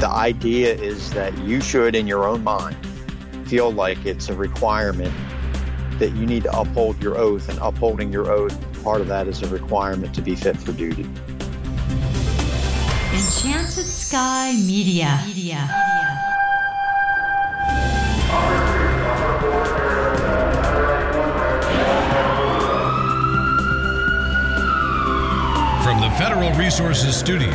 The idea is that you should, in your own mind, feel like it's a requirement that you need to uphold your oath, and upholding your oath, part of that is a requirement to be fit for duty. Enchanted Sky Media. Media. From the Federal Resources Studio,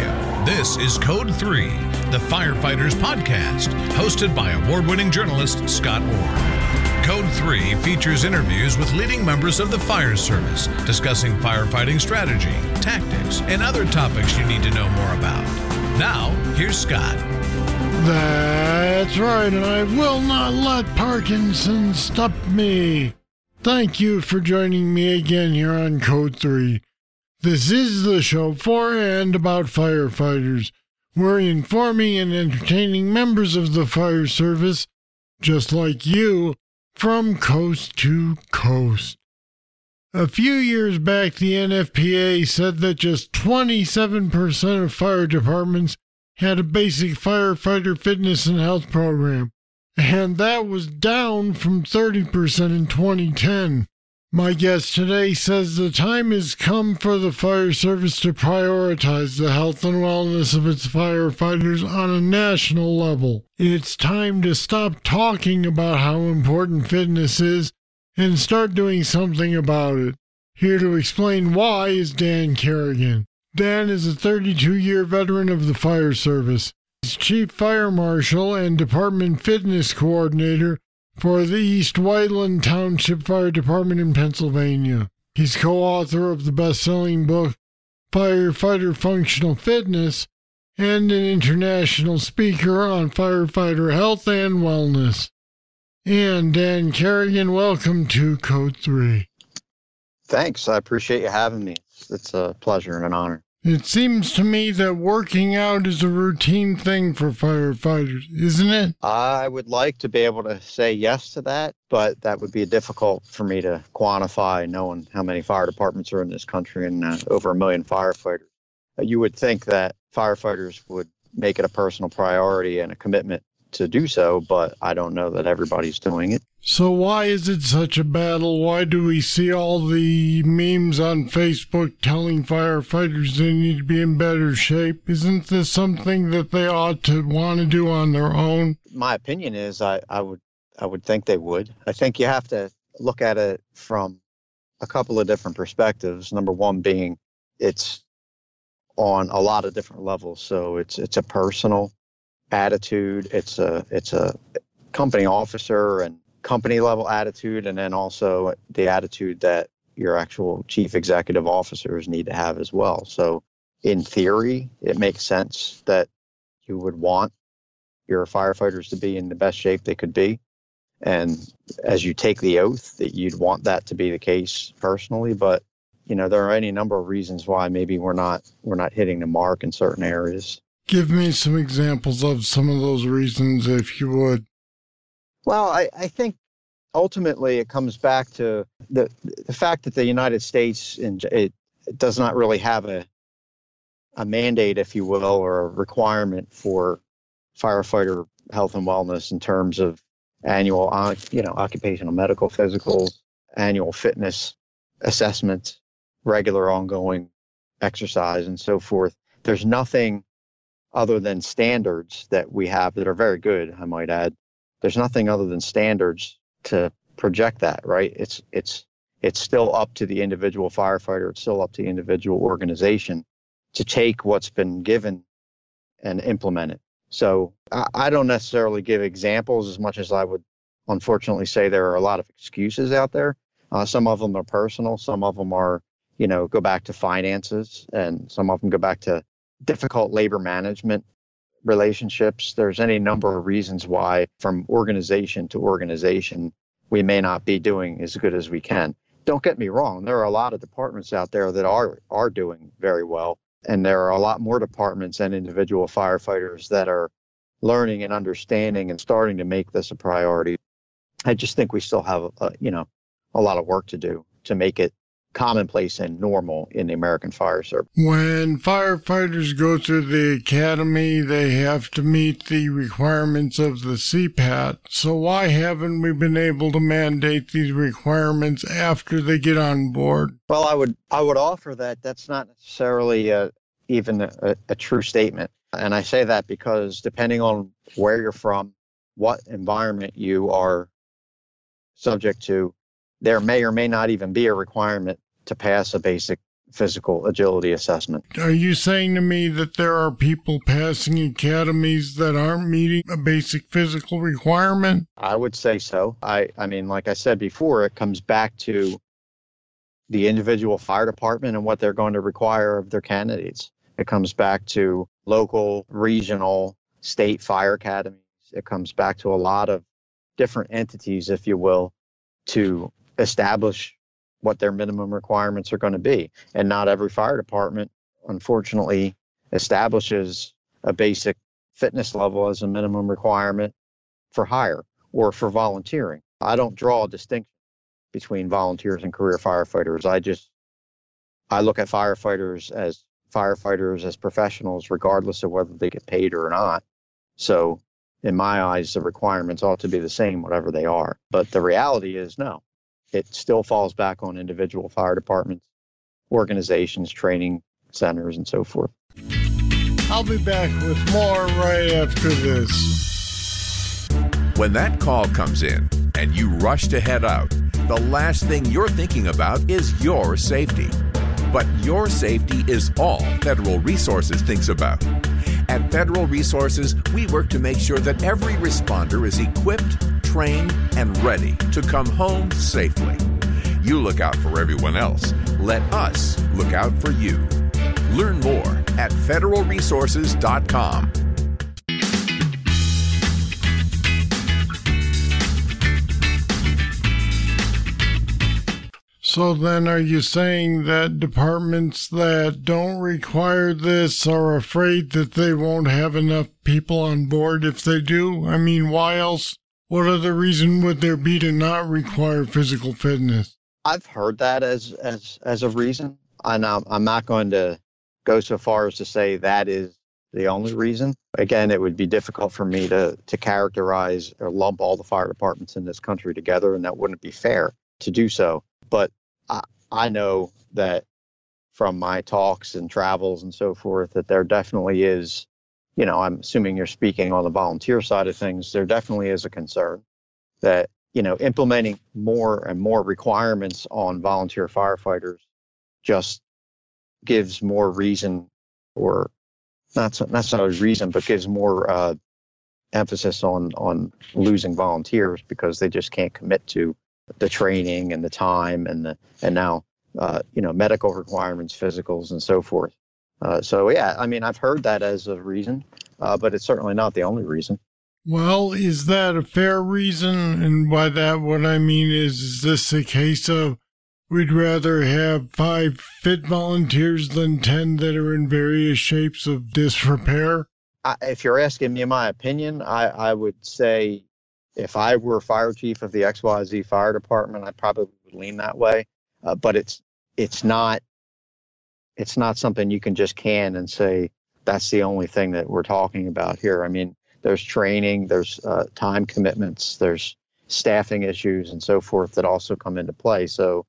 this is Code 3, the Firefighters Podcast, hosted by award winning journalist Scott Orr. Code 3 features interviews with leading members of the fire service discussing firefighting strategy, tactics, and other topics you need to know more about. Now, here's Scott. That's right, and I will not let Parkinson stop me. Thank you for joining me again here on Code 3. This is the show for and about firefighters. We're informing and entertaining members of the fire service, just like you, from coast to coast. A few years back, the NFPA said that just 27% of fire departments had a basic firefighter fitness and health program, and that was down from 30% in 2010. My guest today says the time has come for the fire service to prioritize the health and wellness of its firefighters on a national level. It's time to stop talking about how important fitness is and start doing something about it. Here to explain why is Dan Kerrigan. Dan is a 32 year veteran of the fire service. He's chief fire marshal and department fitness coordinator for the East Whiteland Township Fire Department in Pennsylvania. He's co author of the best selling book, Firefighter Functional Fitness, and an international speaker on firefighter health and wellness. And Dan Kerrigan, welcome to Code 3. Thanks. I appreciate you having me. It's a pleasure and an honor. It seems to me that working out is a routine thing for firefighters, isn't it? I would like to be able to say yes to that, but that would be difficult for me to quantify knowing how many fire departments are in this country and uh, over a million firefighters. Uh, you would think that firefighters would make it a personal priority and a commitment to do so, but I don't know that everybody's doing it. So, why is it such a battle? Why do we see all the memes on Facebook telling firefighters they need to be in better shape? Isn't this something that they ought to want to do on their own? My opinion is I, I would I would think they would. I think you have to look at it from a couple of different perspectives. Number one being it's on a lot of different levels. So it's it's a personal attitude, it's a it's a company officer and company level attitude and then also the attitude that your actual chief executive officers need to have as well. So, in theory, it makes sense that you would want your firefighters to be in the best shape they could be. And as you take the oath, that you'd want that to be the case personally. But you know, there are any number of reasons why maybe we're not we're not hitting the mark in certain areas. Give me some examples of some of those reasons, if you would. Well, I, I think ultimately it comes back to the the fact that the United States it, it does not really have a a mandate, if you will, or a requirement for firefighter health and wellness in terms of annual, uh, you know, occupational medical physicals, annual fitness assessments, regular ongoing exercise, and so forth. There's nothing other than standards that we have that are very good, I might add, there's nothing other than standards to project that, right? It's it's it's still up to the individual firefighter. It's still up to the individual organization to take what's been given and implement it. So I, I don't necessarily give examples as much as I would unfortunately say there are a lot of excuses out there. Uh, some of them are personal. Some of them are, you know, go back to finances, and some of them go back to difficult labor management relationships. There's any number of reasons why, from organization to organization, we may not be doing as good as we can. Don't get me wrong, there are a lot of departments out there that are are doing very well, and there are a lot more departments and individual firefighters that are learning and understanding and starting to make this a priority. I just think we still have, a, you know, a lot of work to do to make it commonplace and normal in the American fire service. When firefighters go through the academy, they have to meet the requirements of the CPAT. So why haven't we been able to mandate these requirements after they get on board? Well, I would I would offer that that's not necessarily uh, a, even a, a true statement, and I say that because depending on where you're from, what environment you are subject to, there may or may not even be a requirement to pass a basic physical agility assessment. Are you saying to me that there are people passing academies that aren't meeting a basic physical requirement? I would say so. I, I mean, like I said before, it comes back to the individual fire department and what they're going to require of their candidates. It comes back to local, regional, state fire academies. It comes back to a lot of different entities, if you will, to establish what their minimum requirements are going to be. And not every fire department, unfortunately, establishes a basic fitness level as a minimum requirement for hire or for volunteering. I don't draw a distinction between volunteers and career firefighters. I just I look at firefighters as firefighters as professionals regardless of whether they get paid or not. So in my eyes the requirements ought to be the same whatever they are. But the reality is no it still falls back on individual fire departments, organizations, training centers, and so forth. I'll be back with more right after this. When that call comes in and you rush to head out, the last thing you're thinking about is your safety. But your safety is all Federal Resources thinks about. At Federal Resources, we work to make sure that every responder is equipped trained, and ready to come home safely. You look out for everyone else. Let us look out for you. Learn more at federalresources.com. So then are you saying that departments that don't require this are afraid that they won't have enough people on board if they do? I mean, why else what other reason would there be to not require physical fitness? I've heard that as as as a reason, and I'm, I'm not going to go so far as to say that is the only reason. Again, it would be difficult for me to to characterize or lump all the fire departments in this country together, and that wouldn't be fair to do so. But I, I know that from my talks and travels and so forth that there definitely is you know, I'm assuming you're speaking on the volunteer side of things, there definitely is a concern that, you know, implementing more and more requirements on volunteer firefighters just gives more reason or not not necessarily reason, but gives more uh, emphasis on on losing volunteers because they just can't commit to the training and the time and the and now uh, you know medical requirements, physicals, and so forth. Uh, so yeah, I mean, I've heard that as a reason, uh, but it's certainly not the only reason. Well, is that a fair reason? And by that, what I mean is, is this a case of we'd rather have five fit volunteers than 10 that are in various shapes of disrepair? I, if you're asking me my opinion, I, I would say if I were fire chief of the XYZ fire department, I probably would lean that way. Uh, but it's it's not it's not something you can just can and say that's the only thing that we're talking about here. I mean, there's training, there's uh, time commitments, there's staffing issues, and so forth that also come into play. So,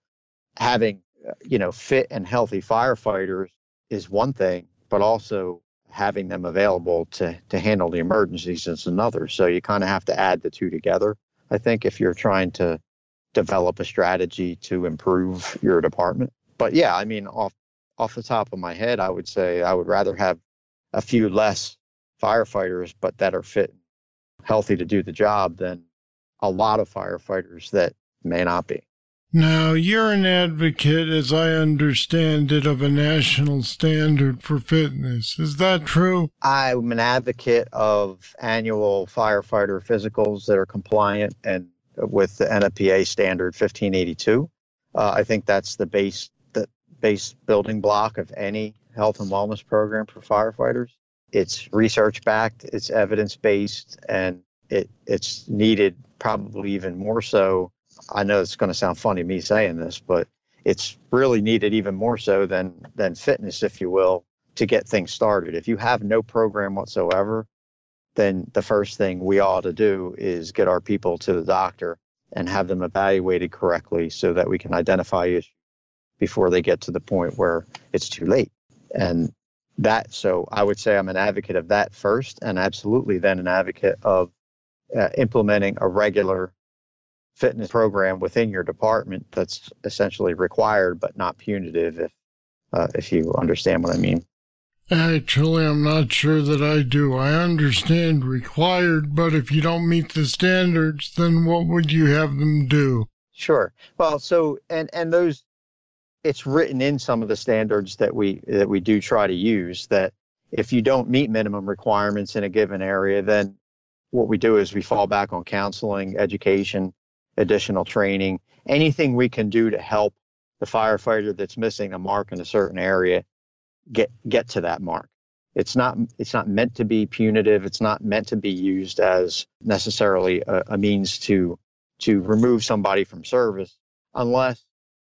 having uh, you know fit and healthy firefighters is one thing, but also having them available to to handle the emergencies is another. So you kind of have to add the two together. I think if you're trying to develop a strategy to improve your department. But yeah, I mean, off off the top of my head, I would say I would rather have a few less firefighters, but that are fit, healthy to do the job than a lot of firefighters that may not be. Now, you're an advocate, as I understand it, of a national standard for fitness. Is that true? I'm an advocate of annual firefighter physicals that are compliant and with the NFPA standard 1582. Uh, I think that's the base base building block of any health and wellness program for firefighters. It's research backed, it's evidence based, and it, it's needed probably even more so. I know it's going to sound funny me saying this, but it's really needed even more so than than fitness, if you will, to get things started. If you have no program whatsoever, then the first thing we ought to do is get our people to the doctor and have them evaluated correctly so that we can identify issues before they get to the point where it's too late. And that, so I would say I'm an advocate of that first, and absolutely then an advocate of uh, implementing a regular fitness program within your department that's essentially required but not punitive if uh, if you understand what I mean. Actually, I'm not sure that I do. I understand required, but if you don't meet the standards, then what would you have them do? Sure. Well, so and and those it's written in some of the standards that we that we do try to use that if you don't meet minimum requirements in a given area, then what we do is we fall back on counseling, education, additional training, anything we can do to help the firefighter that's missing a mark in a certain area get get to that mark. It's not it's not meant to be punitive. It's not meant to be used as necessarily a, a means to to remove somebody from service, unless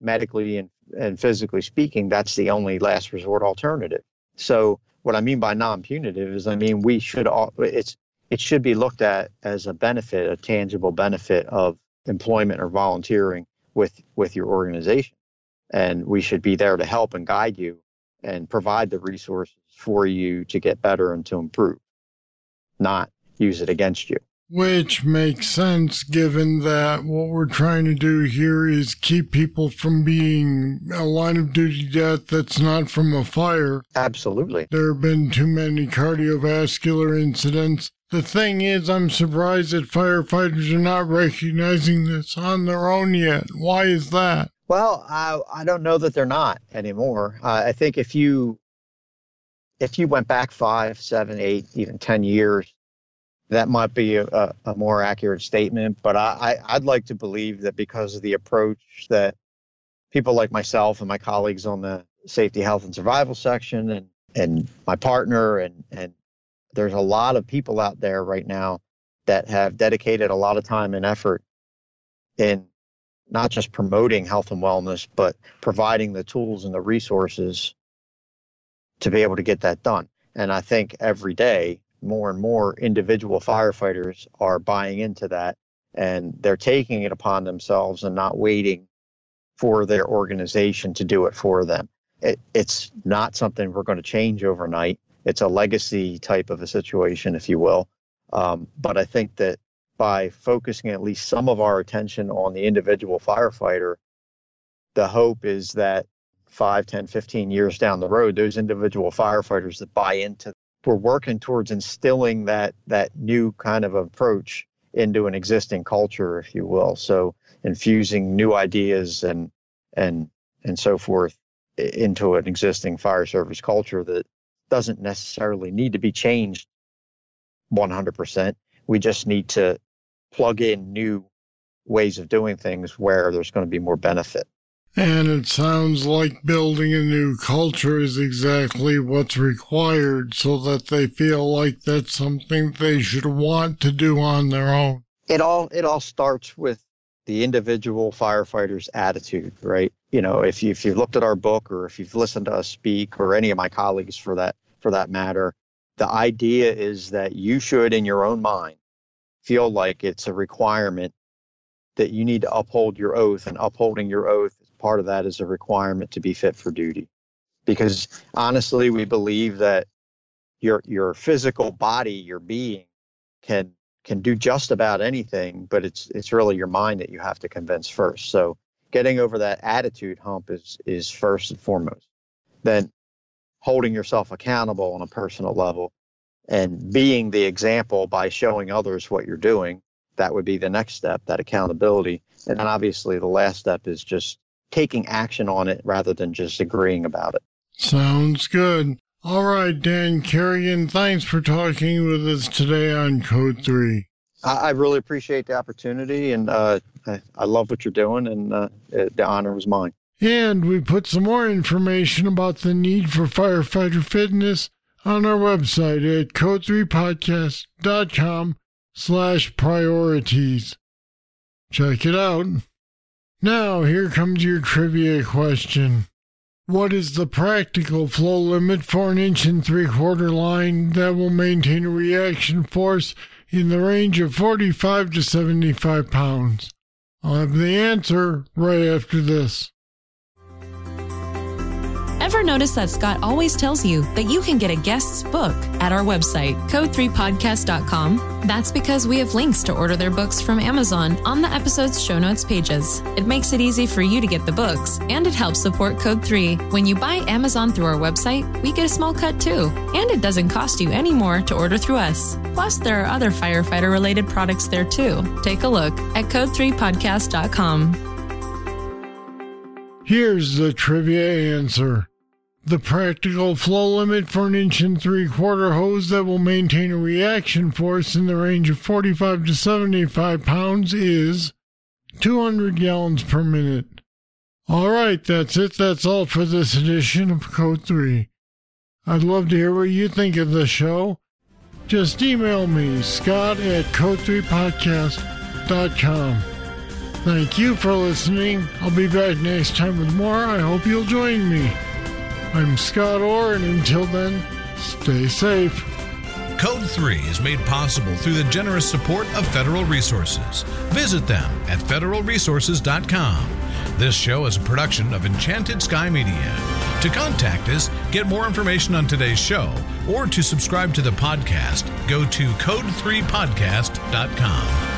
medically and, and physically speaking, that's the only last resort alternative. So what I mean by non-punitive is I mean we should all it's it should be looked at as a benefit, a tangible benefit of employment or volunteering with with your organization and we should be there to help and guide you and provide the resources for you to get better and to improve not use it against you which makes sense given that what we're trying to do here is keep people from being a line of duty death that's not from a fire. Absolutely. There have been too many cardiovascular incidents the thing is, I'm surprised that firefighters are not recognizing this on their own yet. Why is that? Well, I, I don't know that they're not anymore. Uh, I think if you if you went back five, seven, eight, even ten years, that might be a, a more accurate statement. But I, I, would like to believe that because of the approach that people like myself and my colleagues on the safety, health, and survival section, and and my partner and and there's a lot of people out there right now that have dedicated a lot of time and effort in not just promoting health and wellness, but providing the tools and the resources to be able to get that done. And I think every day, more and more individual firefighters are buying into that and they're taking it upon themselves and not waiting for their organization to do it for them. It, it's not something we're going to change overnight it's a legacy type of a situation, if you will. Um, but I think that by focusing at least some of our attention on the individual firefighter, the hope is that 5, 10, 15 years down the road, those individual firefighters that buy into we're working towards instilling that that new kind of approach into an existing culture, if you will. So infusing new ideas and and and so forth into an existing fire service culture that doesn't necessarily need to be changed 100%. We just need to plug in new ways of doing things where there's going to be more benefit. And it sounds like building a new culture is exactly what's required so that they feel like that's something they should want to do on their own. It all it all starts with the individual firefighter's attitude, right? You know, if you if you've looked at our book or if you've listened to us speak or any of my colleagues for that for that matter, the idea is that you should in your own mind feel like it's a requirement that you need to uphold your oath and upholding your oath part of that is a requirement to be fit for duty because honestly we believe that your your physical body your being can can do just about anything, but it's it's really your mind that you have to convince first. So getting over that attitude hump is is first and foremost. Then holding yourself accountable on a personal level and being the example by showing others what you're doing. That would be the next step, that accountability. And then obviously the last step is just taking action on it rather than just agreeing about it. Sounds good. All right, Dan Kerrigan, thanks for talking with us today on Code 3. I, really appreciate the opportunity, and uh, I, love what you're doing, and uh, the honor was mine. And we put some more information about the need for firefighter fitness on our website at code3podcast.com slash priorities. Check it out. Now, here comes your trivia question. What is the practical flow limit for an inch and three quarter line that will maintain a reaction force in the range of 45 to 75 pounds? I'll have the answer right after this. Ever notice that Scott always tells you that you can get a guest's book at our website, code3podcast.com? That's because we have links to order their books from Amazon on the episode's show notes pages. It makes it easy for you to get the books, and it helps support Code 3. When you buy Amazon through our website, we get a small cut too, and it doesn't cost you any more to order through us. Plus, there are other firefighter related products there too. Take a look at code3podcast.com. Here's the trivia answer. The practical flow limit for an inch and three quarter hose that will maintain a reaction force in the range of 45 to 75 pounds is 200 gallons per minute. All right, that's it. That's all for this edition of Code 3. I'd love to hear what you think of the show. Just email me, scott at code3podcast.com. Thank you for listening. I'll be back next time with more. I hope you'll join me. I'm Scott Orr, and until then, stay safe. Code 3 is made possible through the generous support of Federal Resources. Visit them at federalresources.com. This show is a production of Enchanted Sky Media. To contact us, get more information on today's show, or to subscribe to the podcast, go to code3podcast.com.